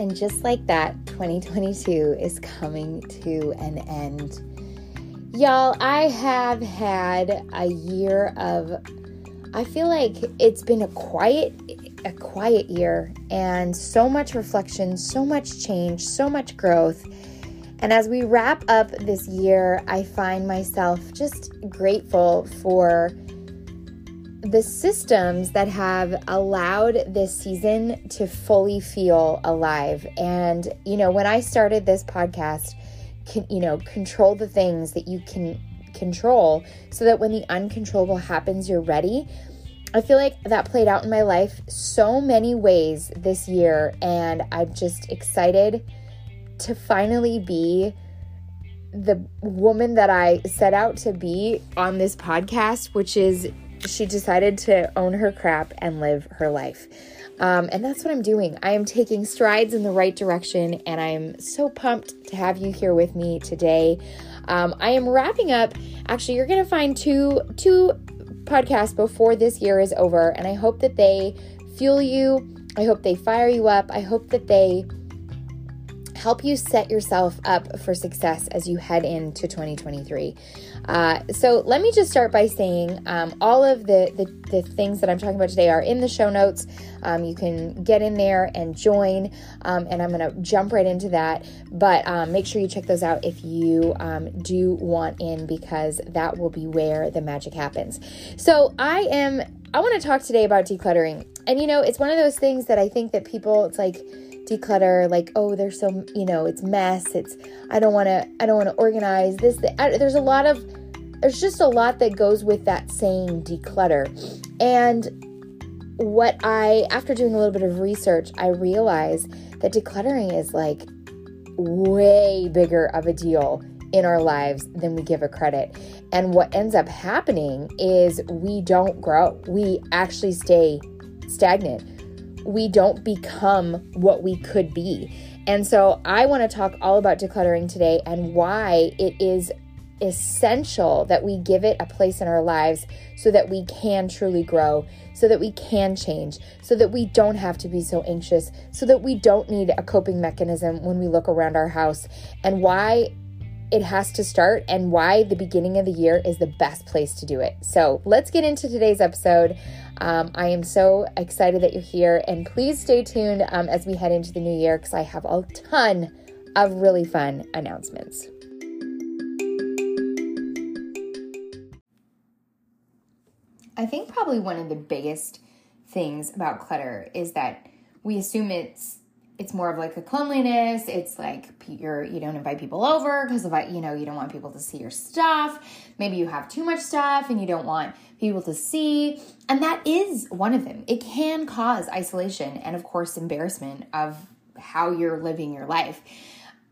And just like that, 2022 is coming to an end. Y'all, I have had a year of I feel like it's been a quiet a quiet year and so much reflection, so much change, so much growth. And as we wrap up this year, I find myself just grateful for the systems that have allowed this season to fully feel alive. And, you know, when I started this podcast, can, you know, control the things that you can control so that when the uncontrollable happens, you're ready. I feel like that played out in my life so many ways this year, and I'm just excited to finally be the woman that I set out to be on this podcast, which is she decided to own her crap and live her life. Um, and that's what I'm doing. I am taking strides in the right direction, and I am so pumped to have you here with me today. Um, I am wrapping up. Actually, you're to find two two podcasts before this year is over, and I hope that they fuel you. I hope they fire you up. I hope that they help you set yourself up for success as you head into 2023. Uh, so let me just start by saying um, all of the, the, the things that I'm talking about today are in the show notes. Um, you can get in there and join, um, and I'm going to jump right into that. But um, make sure you check those out if you um, do want in, because that will be where the magic happens. So I am. I want to talk today about decluttering. And you know, it's one of those things that I think that people, it's like, declutter like oh there's so you know it's mess it's i don't want to i don't want to organize this I, there's a lot of there's just a lot that goes with that saying declutter and what i after doing a little bit of research i realized that decluttering is like way bigger of a deal in our lives than we give it credit. And what ends up happening is we don't grow. We actually stay stagnant we don't become what we could be. And so I want to talk all about decluttering today and why it is essential that we give it a place in our lives so that we can truly grow, so that we can change, so that we don't have to be so anxious, so that we don't need a coping mechanism when we look around our house, and why it has to start and why the beginning of the year is the best place to do it. So let's get into today's episode. Um, I am so excited that you're here, and please stay tuned um, as we head into the new year because I have a ton of really fun announcements. I think probably one of the biggest things about clutter is that we assume it's it's more of like a cleanliness. It's like you're you don't invite people over because of you know you don't want people to see your stuff. Maybe you have too much stuff and you don't want people to see, and that is one of them. It can cause isolation and of course embarrassment of how you're living your life.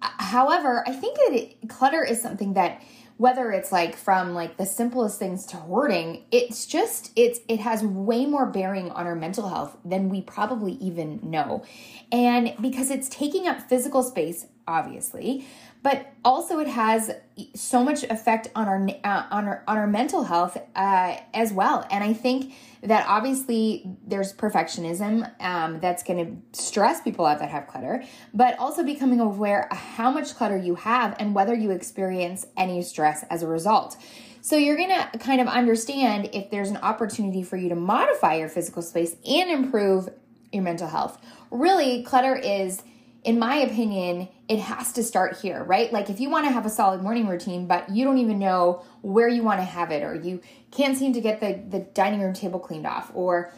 However, I think that it, clutter is something that whether it's like from like the simplest things to hoarding it's just it's it has way more bearing on our mental health than we probably even know. And because it's taking up physical space obviously but also it has so much effect on our uh, on our on our mental health uh, as well. And i think that obviously there's perfectionism um, that's going to stress people out that have clutter but also becoming aware how much clutter you have and whether you experience any stress as a result. So you're going to kind of understand if there's an opportunity for you to modify your physical space and improve your mental health. Really clutter is in my opinion, it has to start here, right? Like if you want to have a solid morning routine, but you don't even know where you want to have it, or you can't seem to get the, the dining room table cleaned off, or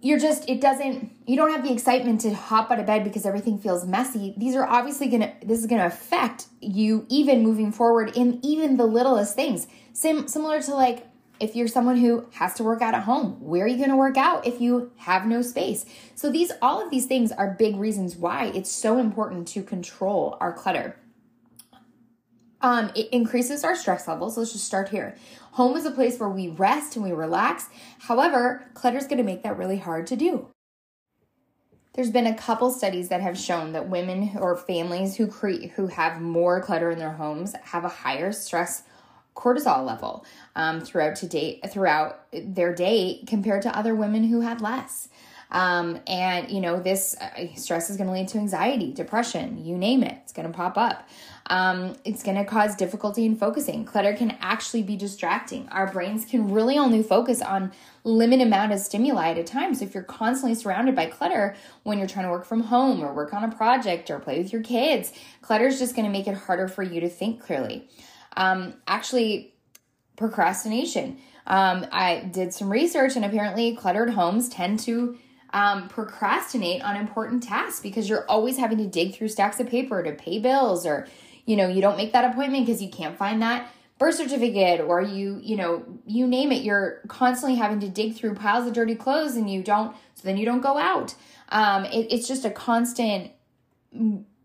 you're just, it doesn't, you don't have the excitement to hop out of bed because everything feels messy. These are obviously gonna, this is gonna affect you even moving forward in even the littlest things. Sim- similar to like if you're someone who has to work out at home, where are you going to work out if you have no space? So these all of these things are big reasons why it's so important to control our clutter. Um, it increases our stress levels. Let's just start here. Home is a place where we rest and we relax. However, clutter is going to make that really hard to do. There's been a couple studies that have shown that women or families who create who have more clutter in their homes have a higher stress cortisol level um, throughout to date throughout their day compared to other women who had less. Um, and, you know, this uh, stress is going to lead to anxiety, depression, you name it, it's going to pop up. Um, it's going to cause difficulty in focusing. Clutter can actually be distracting. Our brains can really only focus on limited amount of stimuli at a time. So if you're constantly surrounded by clutter when you're trying to work from home or work on a project or play with your kids, clutter is just going to make it harder for you to think clearly. Um, actually, procrastination. Um, I did some research, and apparently, cluttered homes tend to um, procrastinate on important tasks because you're always having to dig through stacks of paper to pay bills, or you know, you don't make that appointment because you can't find that birth certificate, or you, you know, you name it. You're constantly having to dig through piles of dirty clothes, and you don't. So then you don't go out. Um, it, it's just a constant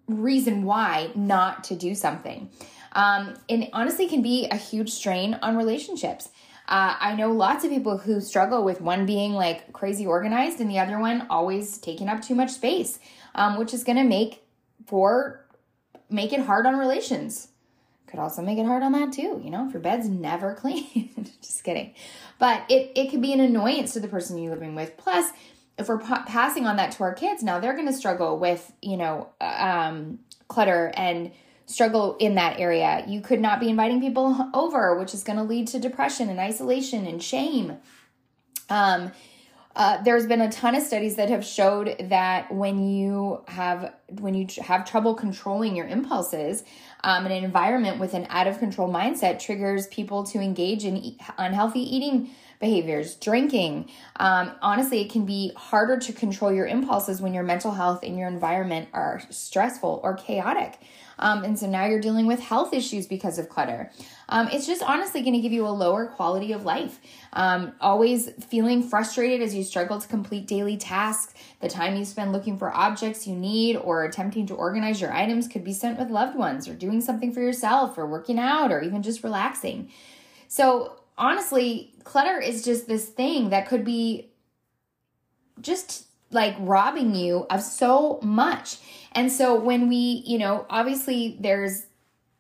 reason why not to do something. Um, and honestly, can be a huge strain on relationships. Uh, I know lots of people who struggle with one being like crazy organized and the other one always taking up too much space, um, which is going to make for make it hard on relations. Could also make it hard on that too, you know, if your bed's never clean. Just kidding. But it, it can be an annoyance to the person you're living with. Plus, if we're pa- passing on that to our kids, now they're going to struggle with, you know, um, clutter and struggle in that area. You could not be inviting people over, which is going to lead to depression and isolation and shame. Um, uh, there's been a ton of studies that have showed that when you have when you have trouble controlling your impulses, um, an environment with an out of control mindset triggers people to engage in e- unhealthy eating behaviors, drinking. Um, honestly, it can be harder to control your impulses when your mental health and your environment are stressful or chaotic. Um, and so now you're dealing with health issues because of clutter. Um, it's just honestly going to give you a lower quality of life. Um, always feeling frustrated as you struggle to complete daily tasks. The time you spend looking for objects you need or attempting to organize your items could be spent with loved ones or doing something for yourself or working out or even just relaxing. So, honestly, clutter is just this thing that could be just like robbing you of so much. And so when we, you know, obviously there's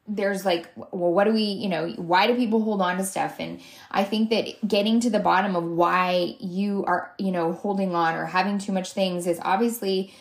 there's like well what do we you know why do people hold on to stuff and i think that getting to the bottom of why you are you know holding on or having too much things is obviously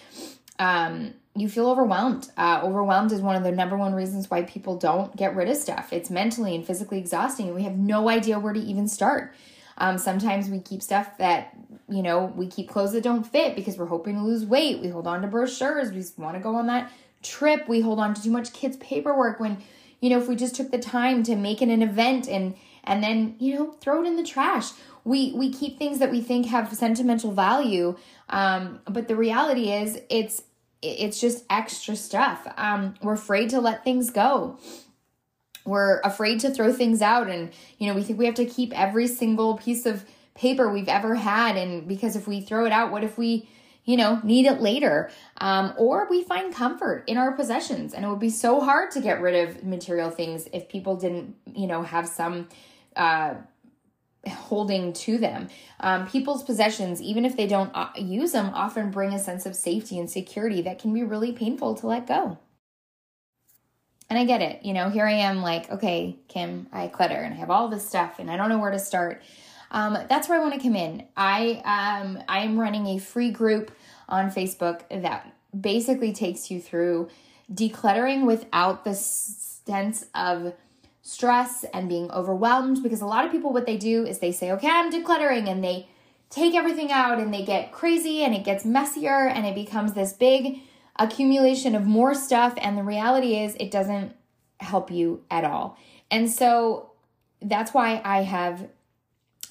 um you feel overwhelmed uh, overwhelmed is one of the number one reasons why people don't get rid of stuff it's mentally and physically exhausting and we have no idea where to even start um, sometimes we keep stuff that you know, we keep clothes that don't fit because we're hoping to lose weight. We hold on to brochures. We want to go on that trip. We hold on to too much kids' paperwork when, you know, if we just took the time to make it an event and and then, you know, throw it in the trash. We we keep things that we think have sentimental value. Um, but the reality is it's it's just extra stuff. Um, we're afraid to let things go we're afraid to throw things out and you know we think we have to keep every single piece of paper we've ever had. And because if we throw it out, what if we, you know, need it later? Um, or we find comfort in our possessions. And it would be so hard to get rid of material things if people didn't, you know, have some, uh, holding to them. Um, people's possessions, even if they don't uh, use them, often bring a sense of safety and security that can be really painful to let go. And I get it. You know, here I am like, okay, Kim, I clutter and I have all this stuff and I don't know where to start um, that's where I want to come in. I um, I am running a free group on Facebook that basically takes you through decluttering without the sense of stress and being overwhelmed because a lot of people what they do is they say okay i'm decluttering and they take everything out and they get crazy and it gets messier and it becomes this big accumulation of more stuff. And the reality is it doesn't help you at all. And so that's why i have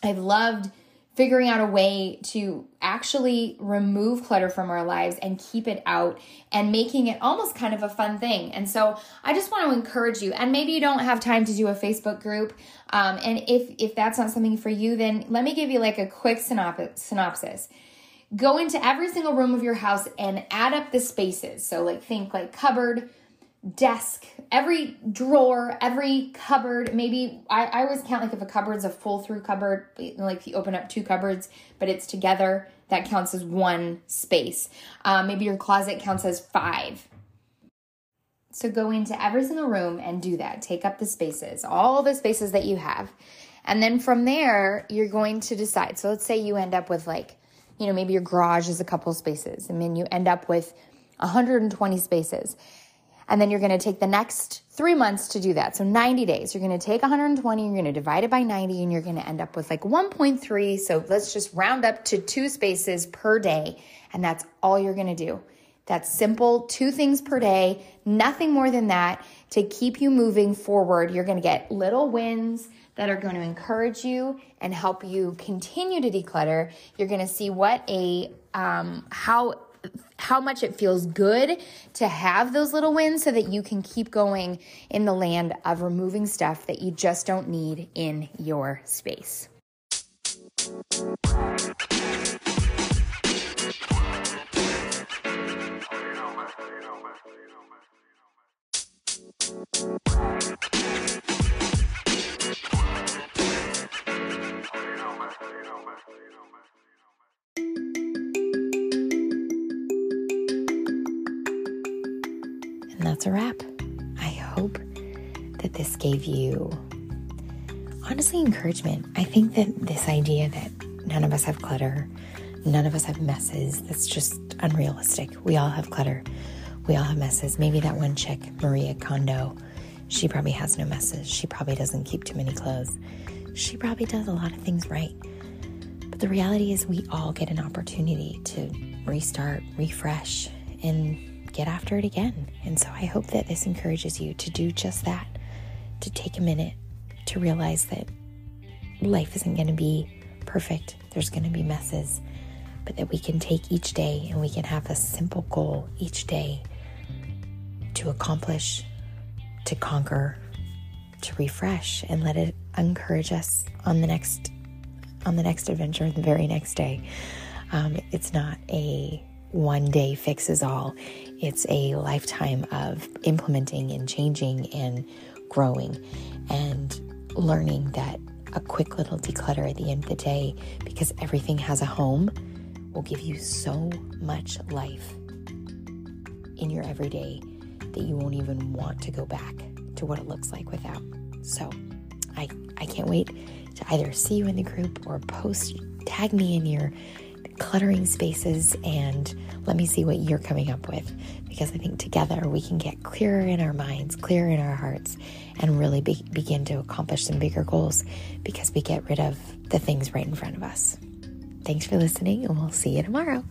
I've loved figuring out a way to actually remove clutter from our lives and keep it out and making it almost kind of a fun thing. And so I just want to encourage you. And maybe you don't have time to do a Facebook group. Um, and if if that's not something for you, then let me give you like a quick synopsis. Go into every single room of your house and add up the spaces. So like think like cupboard, desk, every drawer, every cupboard. Maybe I, I always count like if a cupboard's a full through cupboard, like if you open up two cupboards, but it's together, that counts as one space. Um, maybe your closet counts as five. So go into every single room and do that. Take up the spaces, all the spaces that you have. And then from there, you're going to decide. So let's say you end up with like, you know, maybe your garage is a couple spaces and then you end up with 120 spaces. And then you're going to take the next three months to do that. So 90 days. You're going to take 120, you're going to divide it by 90, and you're going to end up with like 1.3. So let's just round up to two spaces per day. And that's all you're going to do. That's simple, two things per day, nothing more than that to keep you moving forward. You're going to get little wins that are going to encourage you and help you continue to declutter. You're going to see what a um, how how much it feels good to have those little wins so that you can keep going in the land of removing stuff that you just don't need in your space. That's a wrap. I hope that this gave you, honestly, encouragement. I think that this idea that none of us have clutter, none of us have messes, that's just unrealistic. We all have clutter, we all have messes. Maybe that one chick, Maria Kondo, she probably has no messes. She probably doesn't keep too many clothes. She probably does a lot of things right. But the reality is, we all get an opportunity to restart, refresh, and get after it again. And so I hope that this encourages you to do just that, to take a minute to realize that life isn't going to be perfect, there's going to be messes, but that we can take each day and we can have a simple goal each day to accomplish, to conquer, to refresh and let it encourage us on the next on the next adventure the very next day. Um, it's not a one day fixes all. It's a lifetime of implementing and changing and growing and learning that a quick little declutter at the end of the day, because everything has a home, will give you so much life in your everyday that you won't even want to go back to what it looks like without. So I, I can't wait to either see you in the group or post, tag me in your cluttering spaces and let me see what you're coming up with because I think together we can get clearer in our minds, clearer in our hearts, and really be- begin to accomplish some bigger goals because we get rid of the things right in front of us. Thanks for listening, and we'll see you tomorrow.